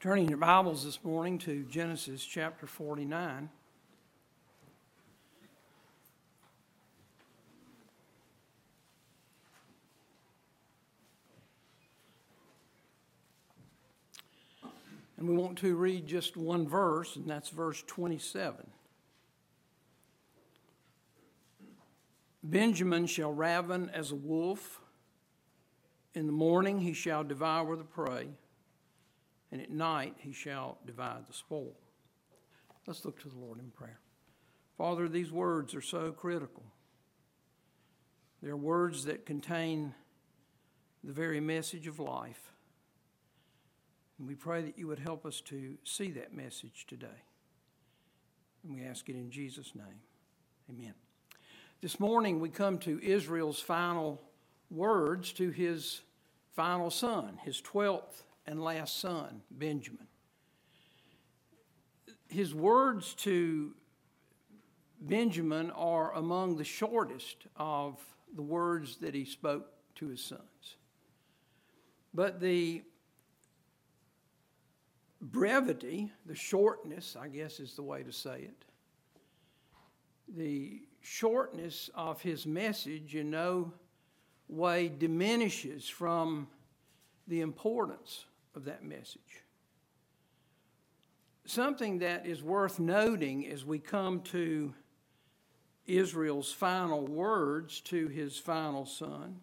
Turning your Bibles this morning to Genesis chapter 49. And we want to read just one verse, and that's verse 27. Benjamin shall raven as a wolf. In the morning he shall devour the prey, and at night he shall divide the spoil. Let's look to the Lord in prayer. Father, these words are so critical. They're words that contain the very message of life. And we pray that you would help us to see that message today. And we ask it in Jesus' name. Amen. This morning we come to Israel's final words to his final son, his 12th and last son, Benjamin. His words to Benjamin are among the shortest of the words that he spoke to his sons. But the brevity, the shortness, I guess is the way to say it, the shortness of his message in no way diminishes from the importance of that message. Something that is worth noting as we come to Israel's final words to his final son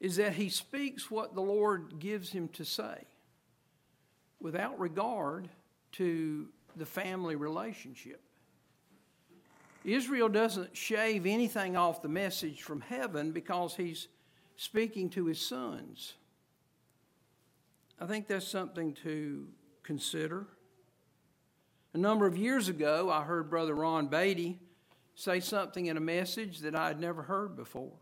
is that he speaks what the Lord gives him to say without regard to the family relationship. Israel doesn't shave anything off the message from heaven because he's speaking to his sons. I think that's something to consider. A number of years ago, I heard Brother Ron Beatty say something in a message that I had never heard before.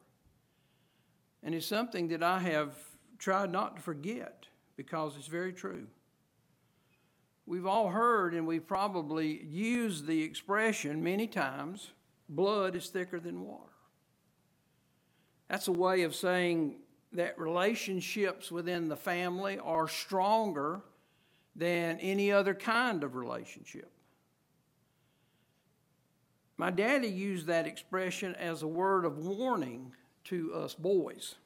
And it's something that I have tried not to forget because it's very true. We've all heard and we've probably used the expression many times blood is thicker than water. That's a way of saying that relationships within the family are stronger than any other kind of relationship. My daddy used that expression as a word of warning to us boys.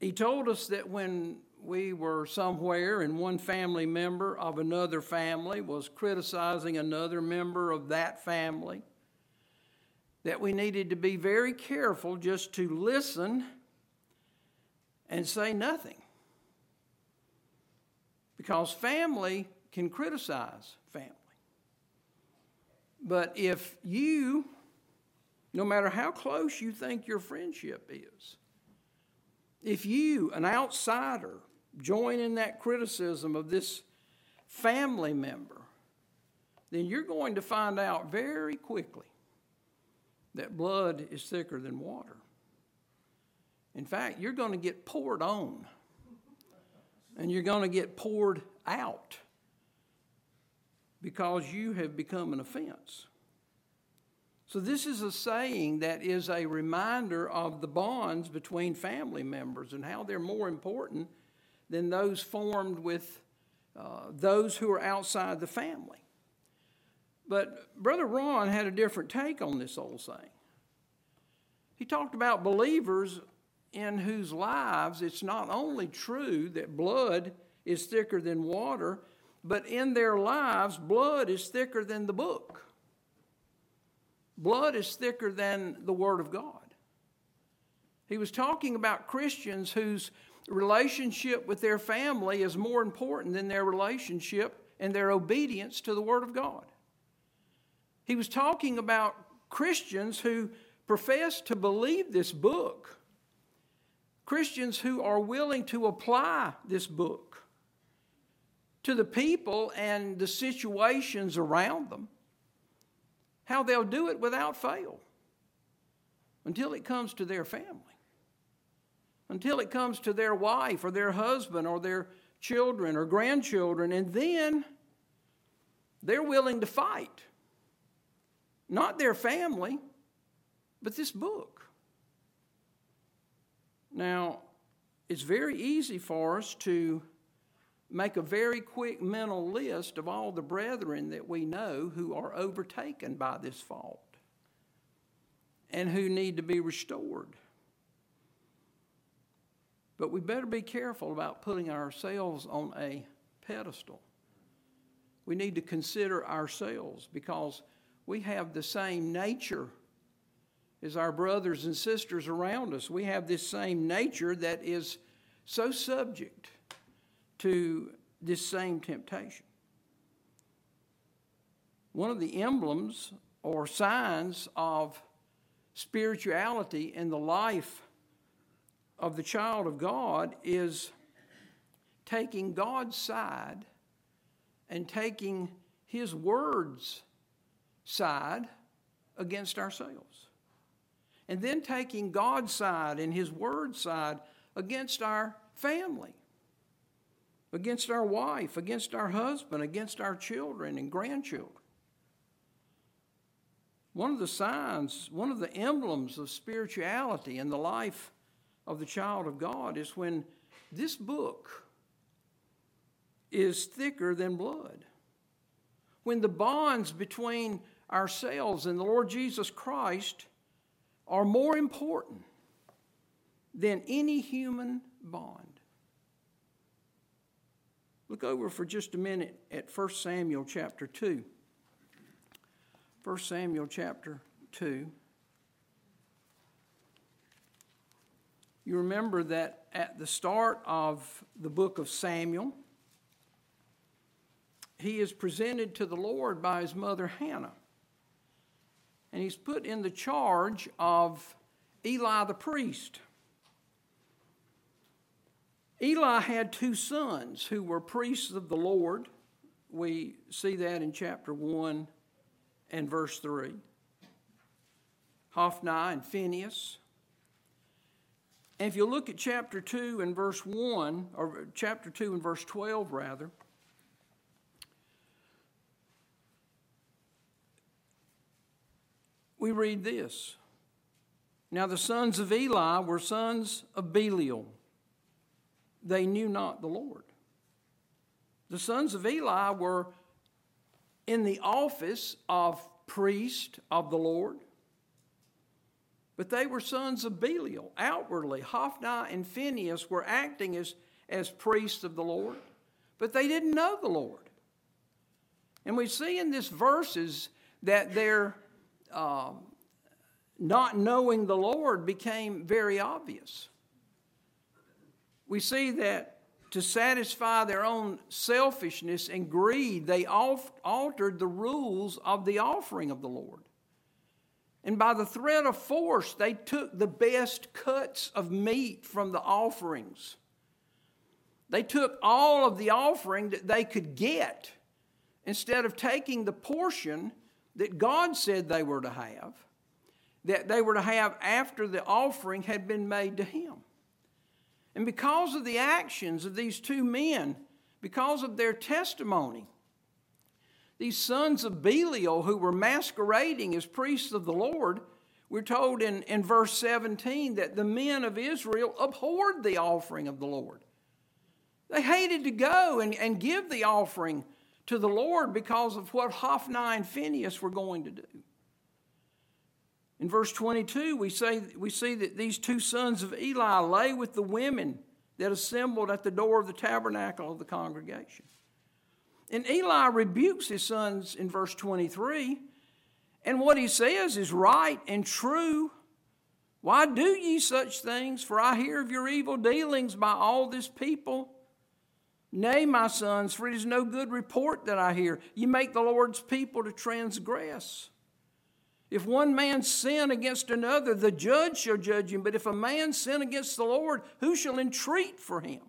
He told us that when we were somewhere and one family member of another family was criticizing another member of that family, that we needed to be very careful just to listen and say nothing. Because family can criticize family. But if you, no matter how close you think your friendship is, if you, an outsider, join in that criticism of this family member, then you're going to find out very quickly that blood is thicker than water. In fact, you're going to get poured on and you're going to get poured out because you have become an offense. So, this is a saying that is a reminder of the bonds between family members and how they're more important than those formed with uh, those who are outside the family. But Brother Ron had a different take on this old saying. He talked about believers in whose lives it's not only true that blood is thicker than water, but in their lives, blood is thicker than the book. Blood is thicker than the Word of God. He was talking about Christians whose relationship with their family is more important than their relationship and their obedience to the Word of God. He was talking about Christians who profess to believe this book, Christians who are willing to apply this book to the people and the situations around them, how they'll do it without fail until it comes to their family until it comes to their wife or their husband or their children or grandchildren, and then they're willing to fight. Not their family, but this book. Now, it's very easy for us to make a very quick mental list of all the brethren that we know who are overtaken by this fault and who need to be restored. But we better be careful about putting ourselves on a pedestal. We need to consider ourselves because we have the same nature as our brothers and sisters around us. We have this same nature that is so subject to this same temptation. One of the emblems or signs of spirituality in the life of the child of God is taking God's side and taking His words side against ourselves. And then taking God's side and His Word's side against our family, against our wife, against our husband, against our children and grandchildren. One of the signs, one of the emblems of spirituality in the life of the child of God is when this book is thicker than blood. When the bonds between ourselves and the Lord Jesus Christ are more important than any human bond. Look over for just a minute at 1 Samuel chapter 2. 1 Samuel chapter 2. You remember that at the start of the book of Samuel, he is presented to the Lord by his mother Hannah. And he's put in the charge of Eli the priest. Eli had two sons who were priests of the Lord. We see that in chapter 1 and verse 3. Hophni and Phinehas. And if you look at chapter 2 and verse 1, or chapter 2 and verse 12, rather, we read this. Now the sons of Eli were sons of Belial. They knew not the Lord. The sons of Eli were in the office of priest of the Lord. But they were sons of Belial. Outwardly, Hophni and Phinehas were acting as, as priests of the Lord, but they didn't know the Lord. And we see in this verses that their uh, not knowing the Lord became very obvious. We see that to satisfy their own selfishness and greed, they altered the rules of the offering of the Lord. And by the threat of force, they took the best cuts of meat from the offerings. They took all of the offering that they could get instead of taking the portion that God said they were to have, that they were to have after the offering had been made to Him. And because of the actions of these two men, because of their testimony, these sons of Belial who were masquerading as priests of the Lord, we're told in, in verse 17 that the men of Israel abhorred the offering of the Lord. They hated to go and, and give the offering to the Lord because of what Hophni and Phinehas were going to do. In verse 22, we, say, we see that these two sons of Eli lay with the women that assembled at the door of the tabernacle of the congregation. And Eli rebukes his sons in verse 23. And what he says is right and true. Why do ye such things? For I hear of your evil dealings by all this people. Nay, my sons, for it is no good report that I hear. You make the Lord's people to transgress. If one man sin against another, the judge shall judge him. But if a man sin against the Lord, who shall entreat for him?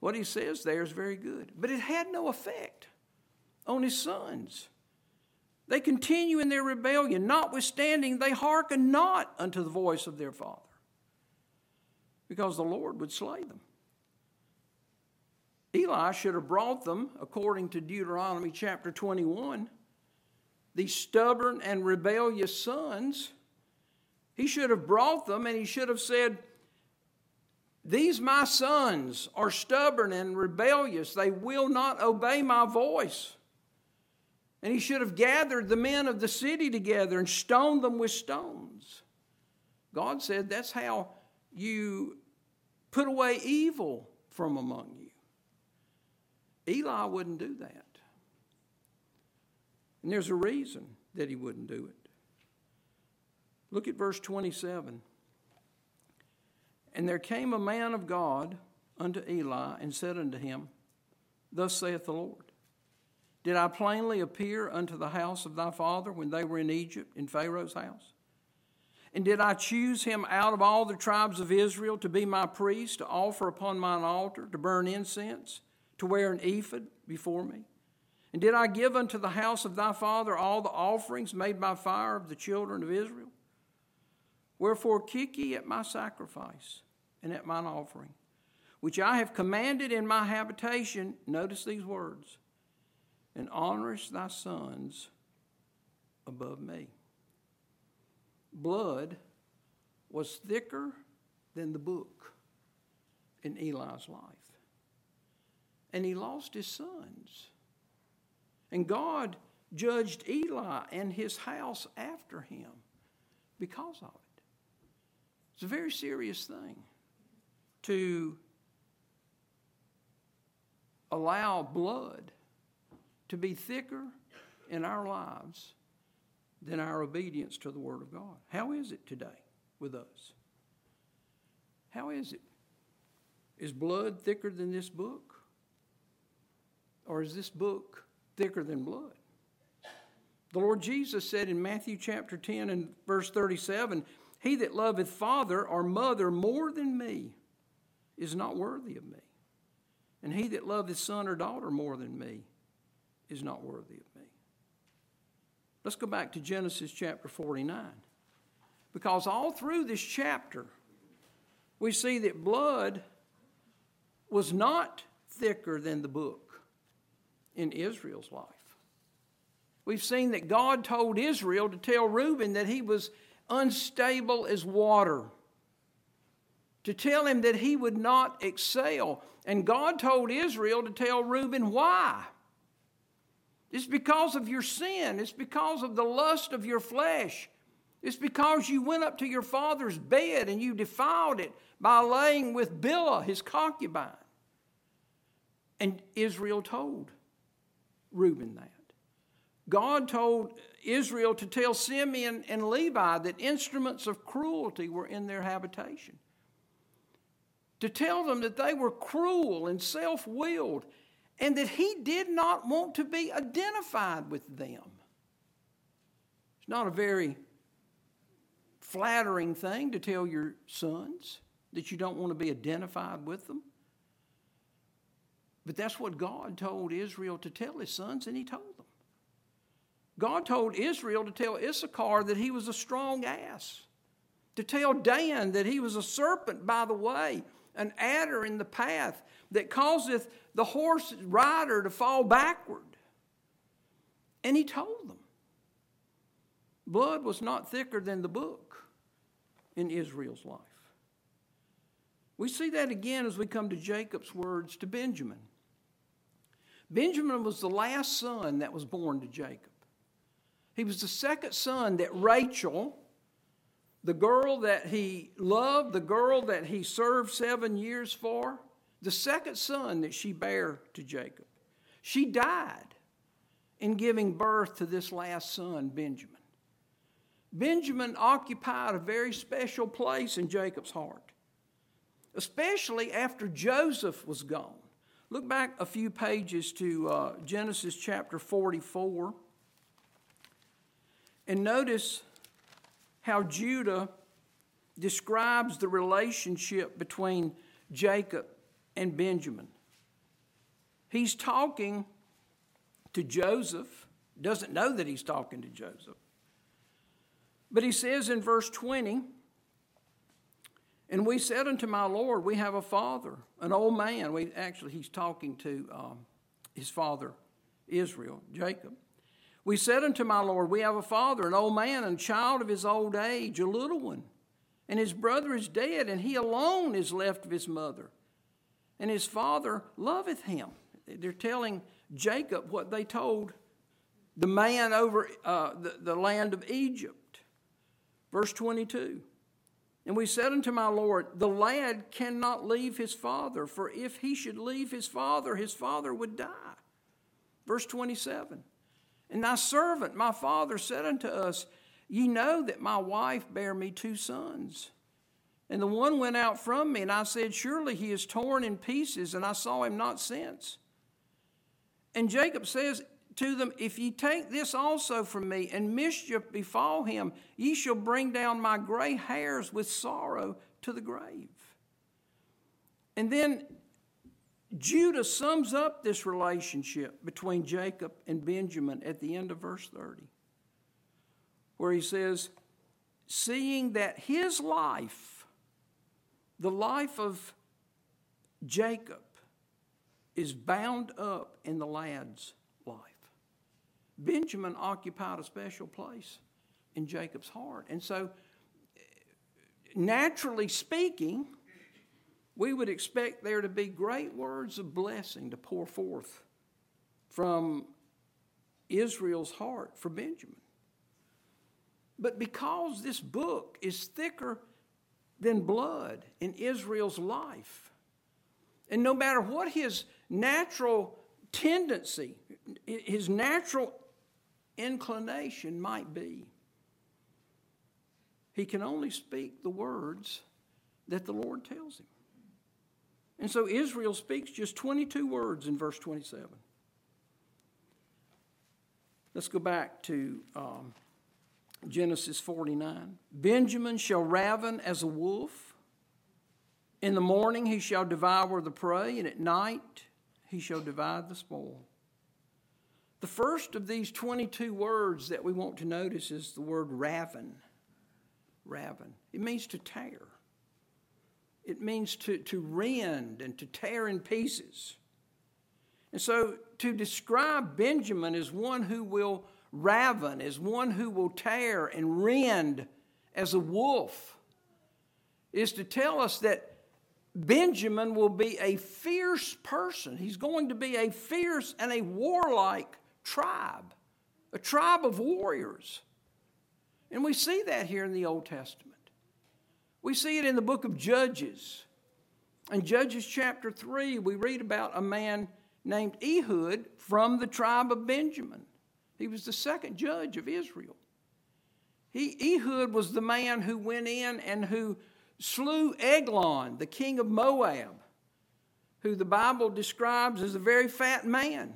What he says there is very good. But it had no effect on his sons. They continue in their rebellion, notwithstanding they hearken not unto the voice of their father, because the Lord would slay them. Eli should have brought them, according to Deuteronomy chapter 21, these stubborn and rebellious sons. He should have brought them and he should have said, These my sons are stubborn and rebellious. They will not obey my voice. And he should have gathered the men of the city together and stoned them with stones. God said that's how you put away evil from among you. Eli wouldn't do that. And there's a reason that he wouldn't do it. Look at verse 27. And there came a man of God unto Eli and said unto him, Thus saith the Lord Did I plainly appear unto the house of thy father when they were in Egypt, in Pharaoh's house? And did I choose him out of all the tribes of Israel to be my priest, to offer upon mine altar, to burn incense, to wear an ephod before me? And did I give unto the house of thy father all the offerings made by fire of the children of Israel? Wherefore kick ye at my sacrifice and at mine offering, which I have commanded in my habitation. Notice these words and honorest thy sons above me. Blood was thicker than the book in Eli's life. And he lost his sons. And God judged Eli and his house after him because of it. It's a very serious thing to allow blood to be thicker in our lives than our obedience to the Word of God. How is it today with us? How is it? Is blood thicker than this book? Or is this book thicker than blood? The Lord Jesus said in Matthew chapter 10 and verse 37 He that loveth father or mother more than me is not worthy of me. And he that loveth son or daughter more than me is not worthy of me. Let's go back to Genesis chapter 49. Because all through this chapter, we see that blood was not thicker than the book in Israel's life. We've seen that God told Israel to tell Reuben that he was unstable as water to tell him that he would not excel. And God told Israel to tell Reuben why. It's because of your sin, it's because of the lust of your flesh. It's because you went up to your father's bed and you defiled it by laying with Bilhah, his concubine. And Israel told Reuben that. God told Israel to tell Simeon and Levi that instruments of cruelty were in their habitation to tell them that they were cruel and self willed and that he did not want to be identified with them. It's not a very flattering thing to tell your sons that you don't want to be identified with them. But that's what God told Israel to tell his sons, and he told them. God told Israel to tell Issachar that he was a strong ass, to tell Dan that he was a serpent by the way, an adder in the path that causeth the horse rider to fall backward. And he told them. Blood was not thicker than the book in Israel's life. We see that again as we come to Jacob's words to Benjamin. Benjamin was the last son that was born to Jacob. He was the second son that Rachel, the girl that he loved, the girl that he served seven years for, the second son that she bare to Jacob. She died in giving birth to this last son, Benjamin. Benjamin occupied a very special place in Jacob's heart, especially after Joseph was gone. Look back a few pages to uh, Genesis chapter 44 and notice how Judah describes the relationship between Jacob and Benjamin. He's talking to Joseph, doesn't know that he's talking to Joseph. But he says in verse 20, and we said unto my Lord, We have a father, an old man. We actually he's talking to um, his father Israel, Jacob. We said unto my Lord, We have a father, an old man, and child of his old age, a little one. and his brother is dead, and he alone is left of his mother, and his father loveth him. They're telling Jacob what they told the man over uh, the, the land of Egypt. Verse 22. And we said unto my Lord, The lad cannot leave his father, for if he should leave his father, his father would die. Verse 27. And thy servant, my father, said unto us, Ye know that my wife bare me two sons. And the one went out from me, and I said, Surely he is torn in pieces, and I saw him not since. And Jacob says, to them, If ye take this also from me, and mischief befall him, ye shall bring down my gray hairs with sorrow to the grave. And then Judah sums up this relationship between Jacob and Benjamin at the end of verse 30, where he says, Seeing that his life, the life of Jacob, is bound up in the lad's Benjamin occupied a special place in Jacob's heart. And so, naturally speaking, we would expect there to be great words of blessing to pour forth from Israel's heart for Benjamin. But because this book is thicker than blood in Israel's life, and no matter what his natural tendency, his natural inclination might be. He can only speak the words that the Lord tells him. And so Israel speaks just 22 words in verse 27. Let's go back to um, Genesis 49. Benjamin shall raven as a wolf. In the morning he shall devour the prey, and at night he shall divide the spoil. The first of these 22 words that we want to notice is the word raven. Raven. It means to tear, it means to, to rend and to tear in pieces. And so to describe Benjamin as one who will raven, as one who will tear and rend as a wolf, is to tell us that Benjamin will be a fierce person. He's going to be a fierce and a warlike tribe, a tribe of warriors. And we see that here in the Old Testament. We see it in the book of Judges. In Judges chapter 3, we read about a man named Ehud from the tribe of Benjamin. He was the second judge of Israel. He, Ehud was the man who went in and who slew Eglon, the king of Moab, who the Bible describes as a very fat man.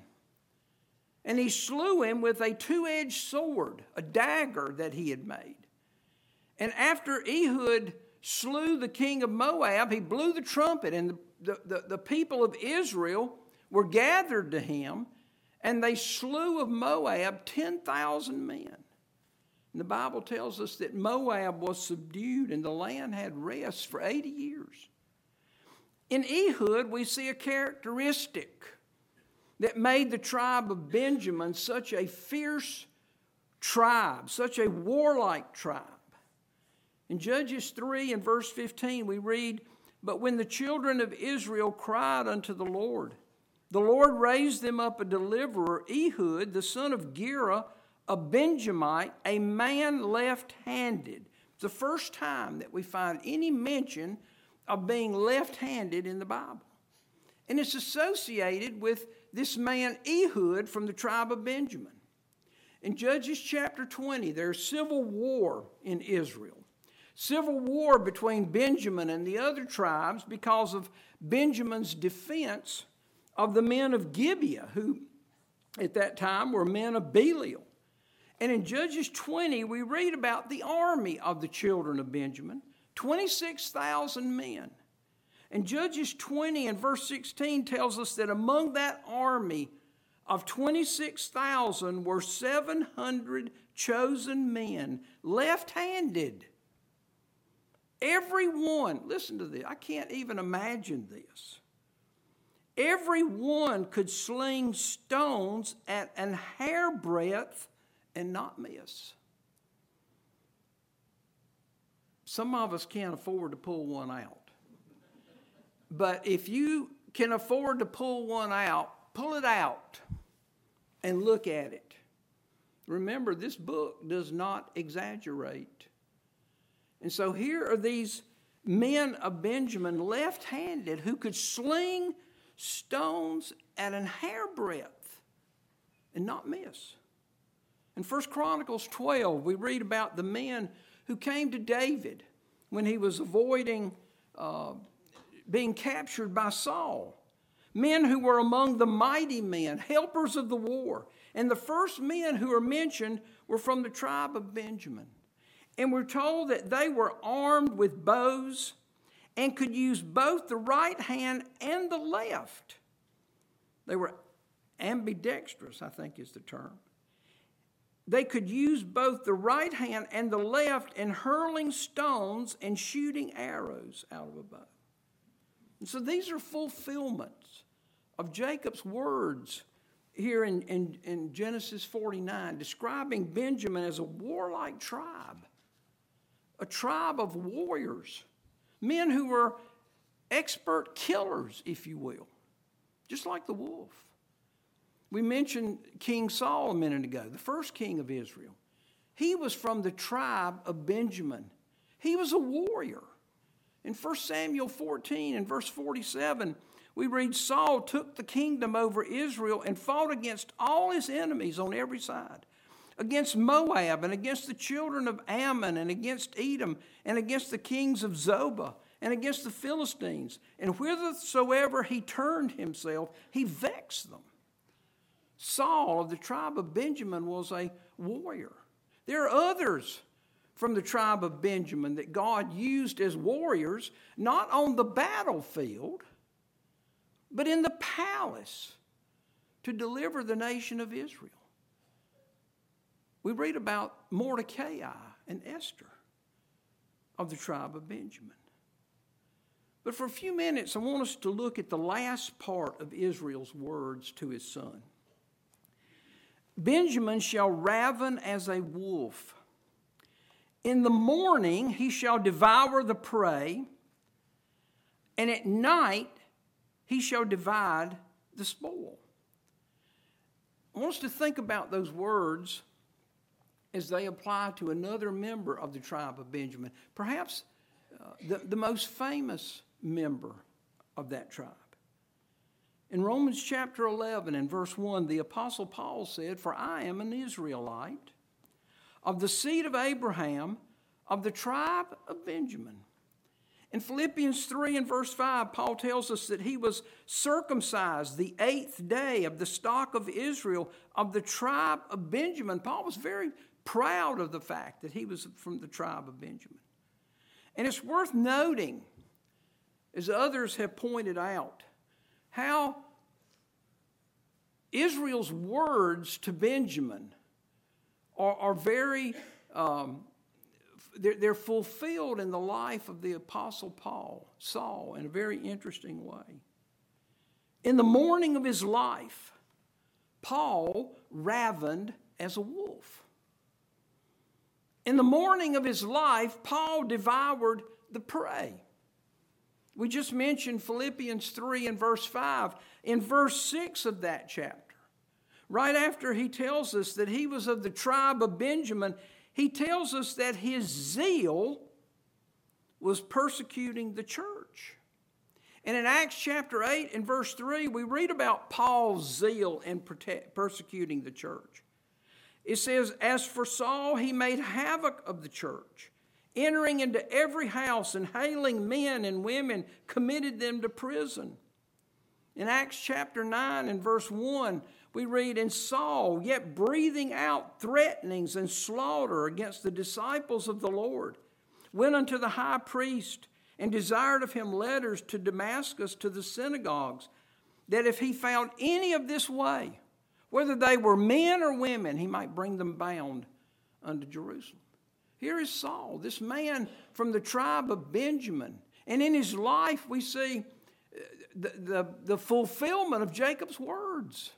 And he slew him with a two edged sword, a dagger that he had made. And after Ehud slew the king of Moab, he blew the trumpet, and the, the, the people of Israel were gathered to him, and they slew of Moab 10,000 men. And the Bible tells us that Moab was subdued and the land had rest for 80 years. In Ehud, we see a characteristic that made the tribe of Benjamin such a fierce tribe, such a warlike tribe. In Judges 3 and verse 15, we read, But when the children of Israel cried unto the Lord, the Lord raised them up a deliverer, Ehud, the son of Gera, a Benjamite, a man left handed. The first time that we find any mention of being left handed in the Bible. And it's associated with this man Ehud from the tribe of Benjamin. In Judges chapter 20, there's civil war in Israel. Civil war between Benjamin and the other tribes because of Benjamin's defense of the men of Gibeah, who at that time were men of Belial. And in Judges 20, we read about the army of the children of Benjamin 26,000 men. And Judges 20 and verse 16 tells us that among that army of 26,000 were 700 chosen men, left handed. Everyone, listen to this, I can't even imagine this. Everyone could sling stones at an hairbreadth and not miss. Some of us can't afford to pull one out. But if you can afford to pull one out, pull it out and look at it. Remember, this book does not exaggerate. And so here are these men of Benjamin, left handed, who could sling stones at an hairbreadth and not miss. In 1 Chronicles 12, we read about the men who came to David when he was avoiding uh, being captured by Saul. Men who were among the mighty men, helpers of the war. And the first men who are mentioned were from the tribe of Benjamin. And we're told that they were armed with bows and could use both the right hand and the left. They were ambidextrous, I think is the term. They could use both the right hand and the left in hurling stones and shooting arrows out of a bow. And so these are fulfillments of Jacob's words here in, in, in Genesis 49, describing Benjamin as a warlike tribe a tribe of warriors, men who were expert killers, if you will, just like the wolf. We mentioned King Saul a minute ago, the first king of Israel. He was from the tribe of Benjamin. He was a warrior. In 1 Samuel 14 and verse 47, we read Saul took the kingdom over Israel and fought against all his enemies on every side against Moab and against the children of Ammon and against Edom and against the kings of Zobah and against the Philistines. And whithersoever he turned himself, he vexed them. Saul of the tribe of Benjamin was a warrior. There are others from the tribe of Benjamin that God used as warriors, not on the battlefield, but in the palace to deliver the nation of Israel. We read about Mordecai and Esther of the tribe of Benjamin. But for a few minutes, I want us to look at the last part of Israel's words to his son. Benjamin shall raven as a wolf. In the morning he shall devour the prey, and at night he shall divide the spoil. I want us to think about those words as they apply to another member of the tribe of Benjamin, perhaps uh, the, the most famous member of that tribe. In Romans chapter 11 and verse 1, the Apostle Paul said, For I am an Israelite of the seed of Abraham, of the tribe of Benjamin. In Philippians 3 and verse 5, Paul tells us that he was circumcised the eighth day of the stock of Israel, of the tribe of Benjamin. Paul was very proud of the fact that he was from the tribe of Benjamin. And it's worth noting, as others have pointed out, how Israel's words to Benjamin are, are very, um, they're, they're fulfilled in the life of the Apostle Paul, Saul, in a very interesting way. In the morning of his life, Paul ravened as a wolf. In the morning of his life, Paul devoured the prey. We just mentioned Philippians 3 and verse 5. In verse 6 of that chapter, right after he tells us that he was of the tribe of Benjamin, he tells us that his zeal was persecuting the church. And in Acts chapter 8 and verse 3, we read about Paul's zeal in persecuting the church. It says, As for Saul, he made havoc of the church, entering into every house and hailing men and women, committed them to prison. In Acts chapter 9 and verse 1, we read, And Saul, yet breathing out threatenings and slaughter against the disciples of the Lord, went unto the high priest and desired of him letters to Damascus to the synagogues, that if he found any of this way, whether they were men or women, he might bring them bound unto Jerusalem. Here is Saul, this man from the tribe of Benjamin. And in his life, we see uh, the, the, the fulfillment of Jacob's words.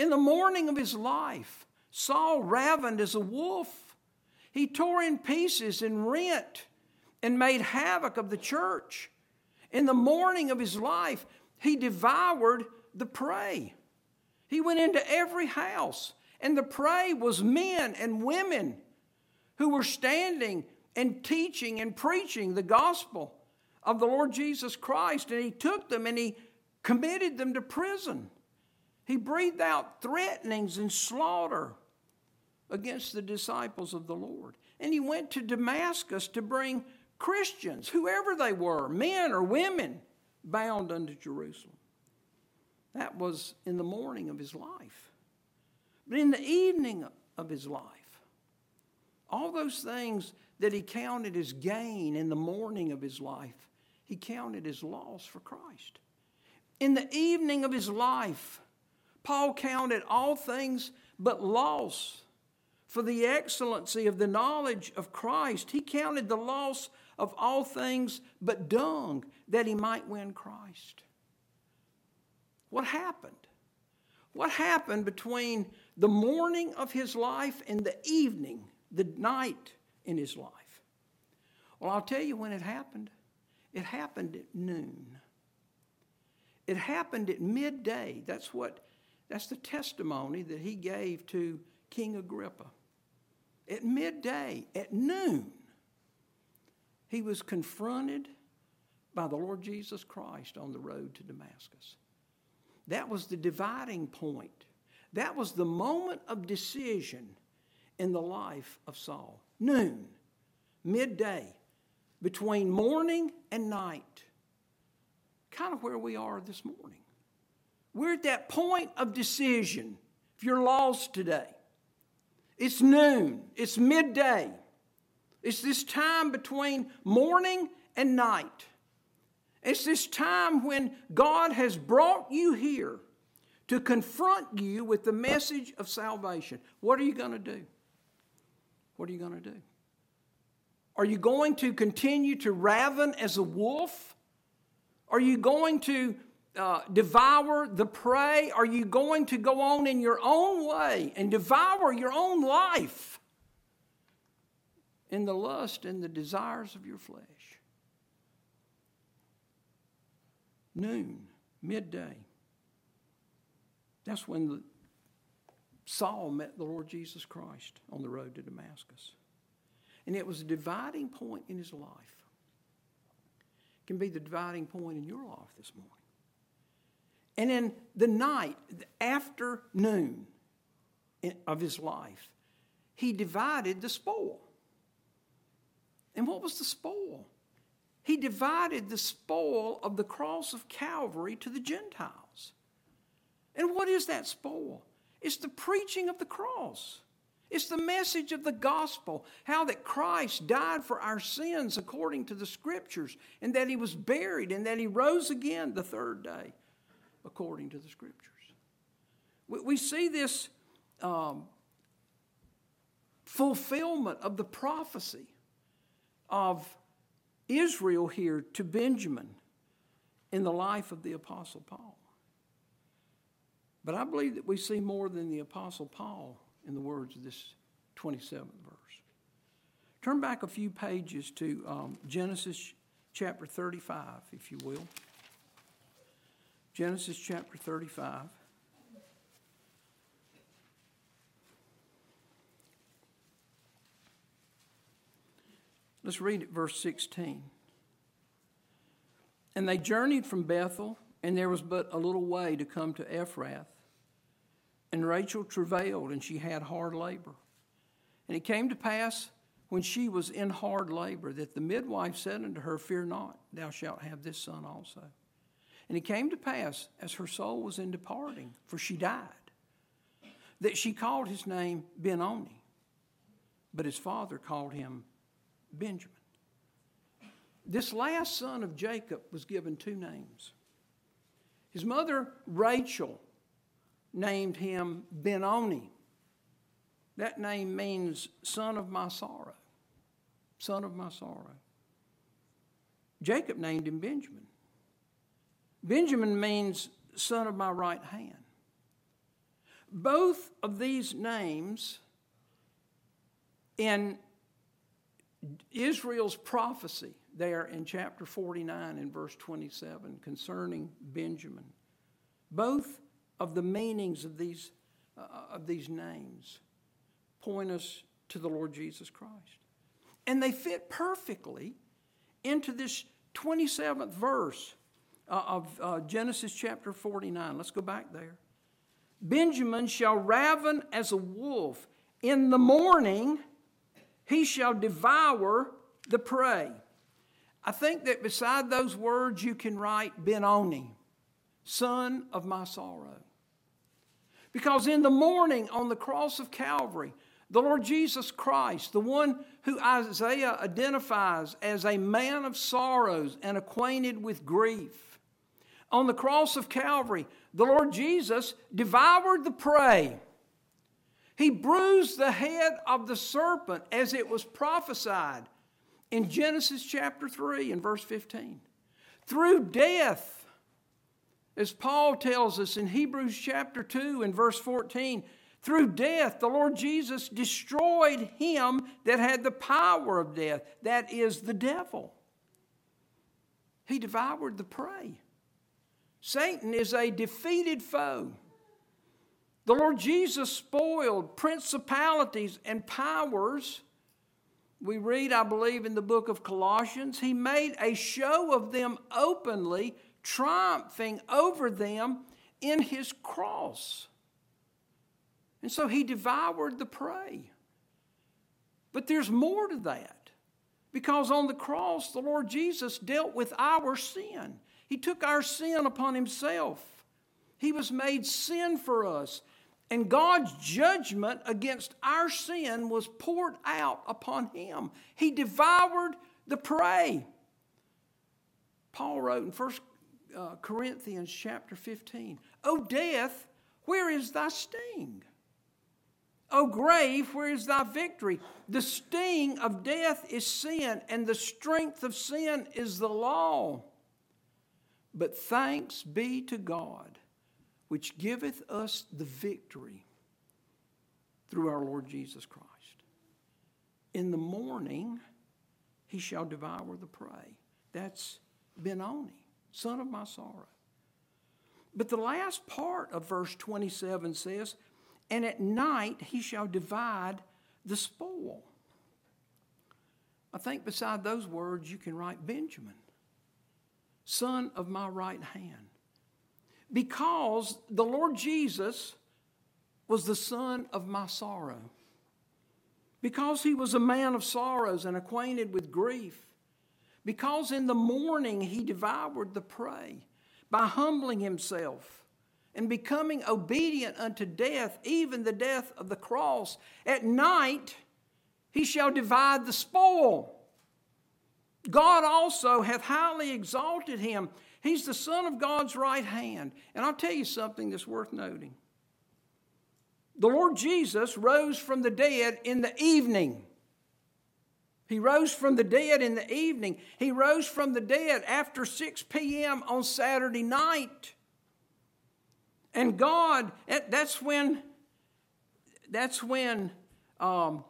In the morning of his life, Saul ravened as a wolf. He tore in pieces and rent and made havoc of the church. In the morning of his life, he devoured the prey. He went into every house, and the prey was men and women who were standing and teaching and preaching the gospel of the Lord Jesus Christ. And he took them and he committed them to prison. He breathed out threatenings and slaughter against the disciples of the Lord. And he went to Damascus to bring Christians, whoever they were, men or women, bound unto Jerusalem. That was in the morning of his life. But in the evening of his life, all those things that he counted as gain in the morning of his life, he counted as loss for Christ. In the evening of his life, Paul counted all things but loss for the excellency of the knowledge of Christ. He counted the loss of all things but dung that he might win Christ. What happened? What happened between the morning of his life and the evening, the night in his life? Well, I'll tell you when it happened. It happened at noon. It happened at midday. That's what that's the testimony that he gave to King Agrippa. At midday, at noon, he was confronted by the Lord Jesus Christ on the road to Damascus. That was the dividing point. That was the moment of decision in the life of Saul. Noon, midday, between morning and night. Kind of where we are this morning. We're at that point of decision. If you're lost today, it's noon, it's midday. It's this time between morning and night. It's this time when God has brought you here to confront you with the message of salvation. What are you going to do? What are you going to do? Are you going to continue to raven as a wolf? Are you going to uh, devour the prey? Are you going to go on in your own way and devour your own life? in the lust and the desires of your flesh. Noon, midday. That's when Saul met the Lord Jesus Christ on the road to Damascus. And it was a dividing point in his life. It can be the dividing point in your life this morning. And in the night, the afternoon of his life, he divided the spoil. And what was the spoil? He divided the spoil of the cross of Calvary to the Gentiles. And what is that spoil? It's the preaching of the cross. It's the message of the gospel, how that Christ died for our sins according to the scriptures, and that he was buried, and that he rose again the third day according to the scriptures. We, we see this um, fulfillment of the prophecy of Israel here to Benjamin in the life of the Apostle Paul. But I believe that we see more than the Apostle Paul in the words of this 27th verse. Turn back a few pages to um, Genesis chapter 35, if you will. Genesis chapter 35. Let's read it, verse 16. And they journeyed from Bethel, and there was but a little way to come to Ephrath. And Rachel travailed, and she had hard labor. And it came to pass, when she was in hard labor, that the midwife said unto her, Fear not, thou shalt have this son also. And it came to pass, as her soul was in departing, for she died, that she called his name Benoni, but his father called him Benjamin. This last son of Jacob was given two names. His mother, Rachel, named him Benoni. That name means son of my sorrow. Son of my sorrow. Jacob named him Benjamin. Benjamin means son of my right hand. Both of these names in Israel's prophecy there in chapter 49 and verse 27 concerning Benjamin. Both of the meanings of these, uh, of these names point us to the Lord Jesus Christ. And they fit perfectly into this 27th verse of uh, Genesis chapter 49. Let's go back there. Benjamin shall raven as a wolf. In the morning, he shall devour the prey. I think that beside those words, you can write Benoni, son of my sorrow. Because in the morning on the cross of Calvary, the Lord Jesus Christ, the one who Isaiah identifies as a man of sorrows and acquainted with grief, on the cross of Calvary, the Lord Jesus devoured the prey he bruised the head of the serpent as it was prophesied in Genesis chapter 3 and verse 15. Through death, as Paul tells us in Hebrews chapter 2 and verse 14, through death, the Lord Jesus destroyed him that had the power of death, that is the devil. He devoured the prey. Satan is a defeated foe. The Lord Jesus spoiled principalities and powers. We read, I believe, in the book of Colossians, He made a show of them openly, triumphing over them in His cross. And so He devoured the prey. But there's more to that. Because on the cross, the Lord Jesus dealt with our sin. He took our sin upon Himself. He was made sin for us. And God's judgment against our sin was poured out upon him. He devoured the prey. Paul wrote in 1 uh, Corinthians chapter 15, O death, where is thy sting? O grave, where is thy victory? The sting of death is sin, and the strength of sin is the law. But thanks be to God which giveth us the victory through our Lord Jesus Christ. In the morning, he shall devour the prey. That's Benoni, son of my sorrow. But the last part of verse 27 says, And at night he shall divide the spoil. I think beside those words you can write Benjamin, son of my right hand because the Lord Jesus was the son of my sorrow. Because he was a man of sorrows and acquainted with grief. Because in the morning he devoured the prey by humbling himself and becoming obedient unto death, even the death of the cross. At night he shall divide the spoil. God also hath highly exalted him He's the Son of God's right hand. And I'll tell you something that's worth noting. The Lord Jesus rose from the dead in the evening. He rose from the dead in the evening. He rose from the dead after 6 p.m. on Saturday night. And God, that's when, that's when um,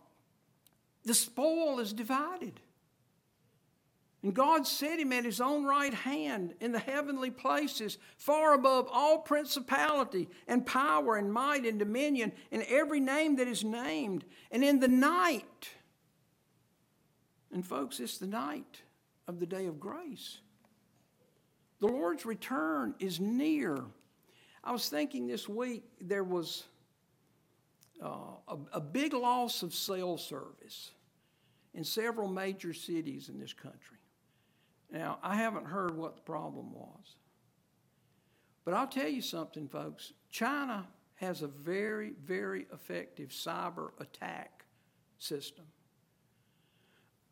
the spoil is divided. And God set him at his own right hand in the heavenly places, far above all principality and power and might and dominion and every name that is named. And in the night, and folks, it's the night of the day of grace. The Lord's return is near. I was thinking this week there was uh, a, a big loss of cell service in several major cities in this country. Now, I haven't heard what the problem was. But I'll tell you something, folks. China has a very, very effective cyber attack system.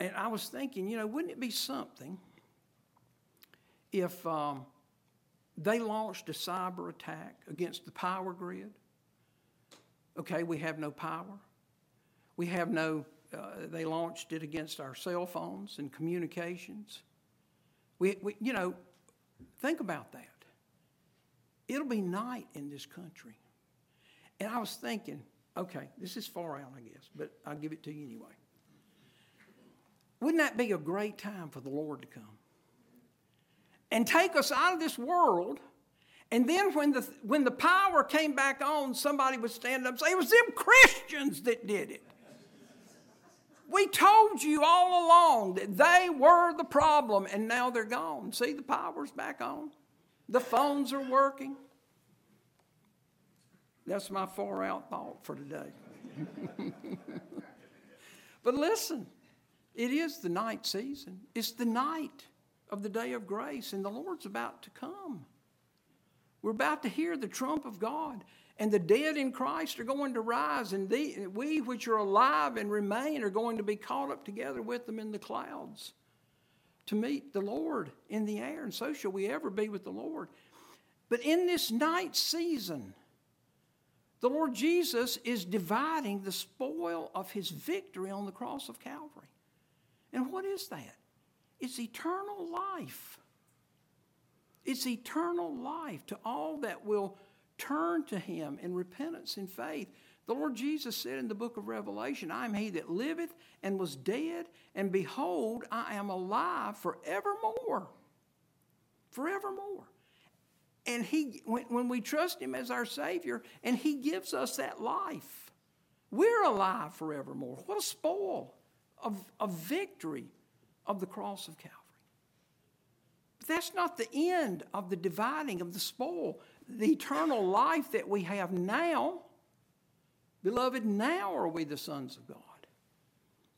And I was thinking, you know, wouldn't it be something if um, they launched a cyber attack against the power grid? Okay, we have no power. We have no, uh, they launched it against our cell phones and communications. We, we, you know, think about that. It'll be night in this country. And I was thinking, okay, this is far out, I guess, but I'll give it to you anyway. Wouldn't that be a great time for the Lord to come? And take us out of this world. And then when the, when the power came back on, somebody would stand up and say, It was them Christians that did it. We told you all along that they were the problem, and now they're gone. See, the power's back on. The phones are working. That's my far out thought for today. but listen, it is the night season. It's the night of the day of grace, and the Lord's about to come. We're about to hear the trump of God and the dead in Christ are going to rise, and the, we which are alive and remain are going to be caught up together with them in the clouds to meet the Lord in the air, and so shall we ever be with the Lord. But in this night season, the Lord Jesus is dividing the spoil of his victory on the cross of Calvary. And what is that? It's eternal life. It's eternal life to all that will Turn to him in repentance and faith. The Lord Jesus said in the book of Revelation, I am he that liveth and was dead, and behold, I am alive forevermore. Forevermore. And he, when, when we trust him as our Savior, and he gives us that life, we're alive forevermore. What a spoil of, of victory of the cross of Calvary. But that's not the end of the dividing of the spoil the eternal life that we have now, beloved, now are we the sons of God.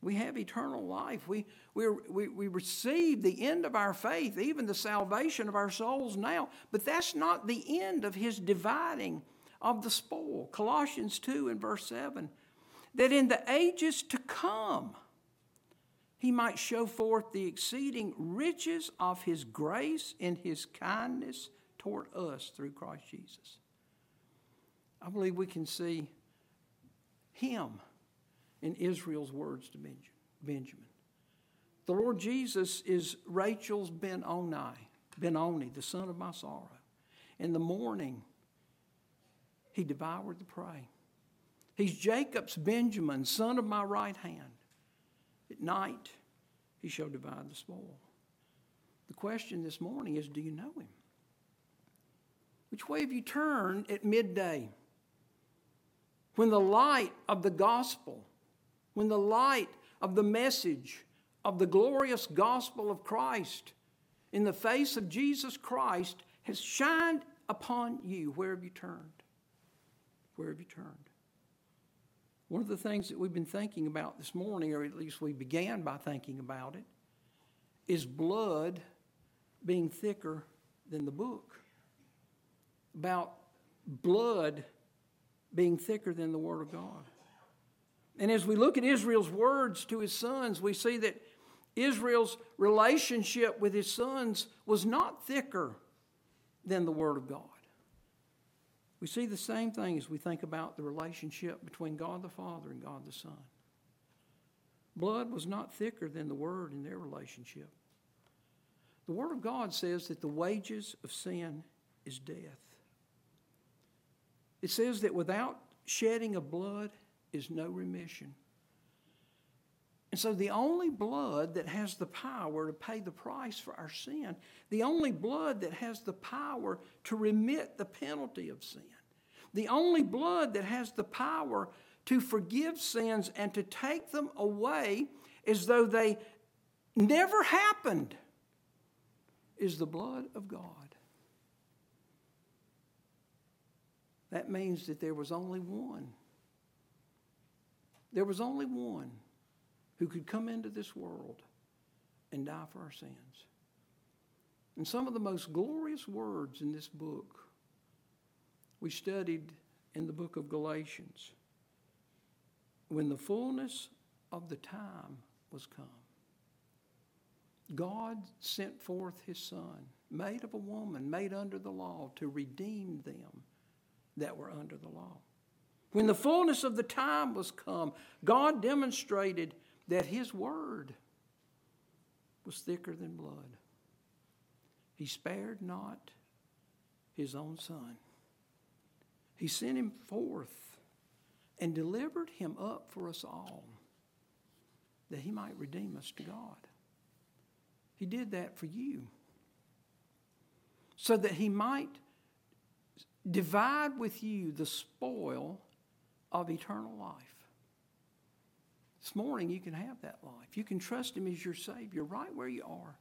We have eternal life. We, we, we, we receive the end of our faith, even the salvation of our souls now. But that's not the end of his dividing of the spoil. Colossians 2 and verse 7 that in the ages to come, he might show forth the exceeding riches of his grace in his kindness toward us through Christ Jesus. I believe we can see him in Israel's words to Benjamin. The Lord Jesus is Rachel's Benoni, Benoni, the son of my sorrow. In the morning, he devoured the prey. He's Jacob's Benjamin, son of my right hand. At night, he shall divide the spoil. The question this morning is do you know him? Which way have you turned at midday? When the light of the gospel, when the light of the message of the glorious gospel of Christ in the face of Jesus Christ has shined upon you, where have you turned? Where have you turned? One of the things that we've been thinking about this morning, or at least we began by thinking about it, is blood being thicker than the book about blood being thicker than the Word of God. And as we look at Israel's words to his sons, we see that Israel's relationship with his sons was not thicker than the Word of God. We see the same thing as we think about the relationship between God the Father and God the Son. Blood was not thicker than the Word in their relationship. The Word of God says that the wages of sin is death. It says that without shedding of blood is no remission. And so, the only blood that has the power to pay the price for our sin, the only blood that has the power to remit the penalty of sin, the only blood that has the power to forgive sins and to take them away as though they never happened, is the blood of God. That means that there was only one. There was only one who could come into this world and die for our sins. And some of the most glorious words in this book we studied in the book of Galatians. When the fullness of the time was come, God sent forth his Son, made of a woman, made under the law, to redeem them that were under the law. When the fullness of the time was come, God demonstrated that His word was thicker than blood. He spared not His own Son, He sent Him forth and delivered Him up for us all. that he might redeem us to God. He did that for you so that he might divide with you the spoil of eternal life. This morning, you can have that life. You can trust him as your Savior right where you are.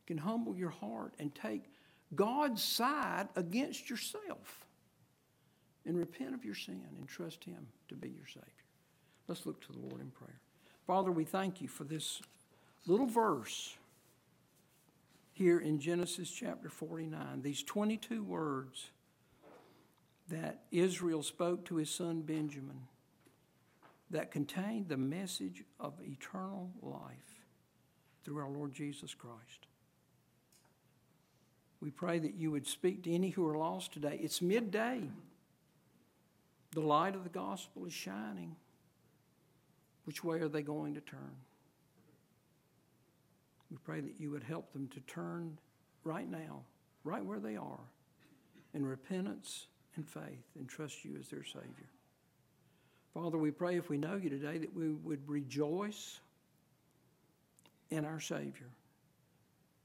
You can humble your heart and take God's side against yourself and repent of your sin and trust him to be your Savior. Let's look to the Lord in prayer. Father, we thank you for this little verse here in Genesis chapter 49, these 22 words that Israel spoke to his son Benjamin that contained the message of eternal life through our Lord Jesus Christ. We pray that you would speak to any who are lost today. It's midday. The light of the gospel is shining. Which way are they going to turn? We pray that you would help them to turn right now, right where they are, in repentance and faith and trust you as their Savior. Father, we pray if we know you today that we would rejoice in our Savior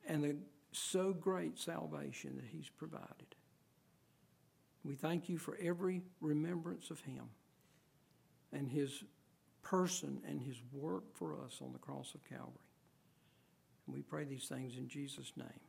and the so great salvation that He's provided. We thank you for every remembrance of Him and His person and His work for us on the cross of Calvary. And we pray these things in Jesus' name.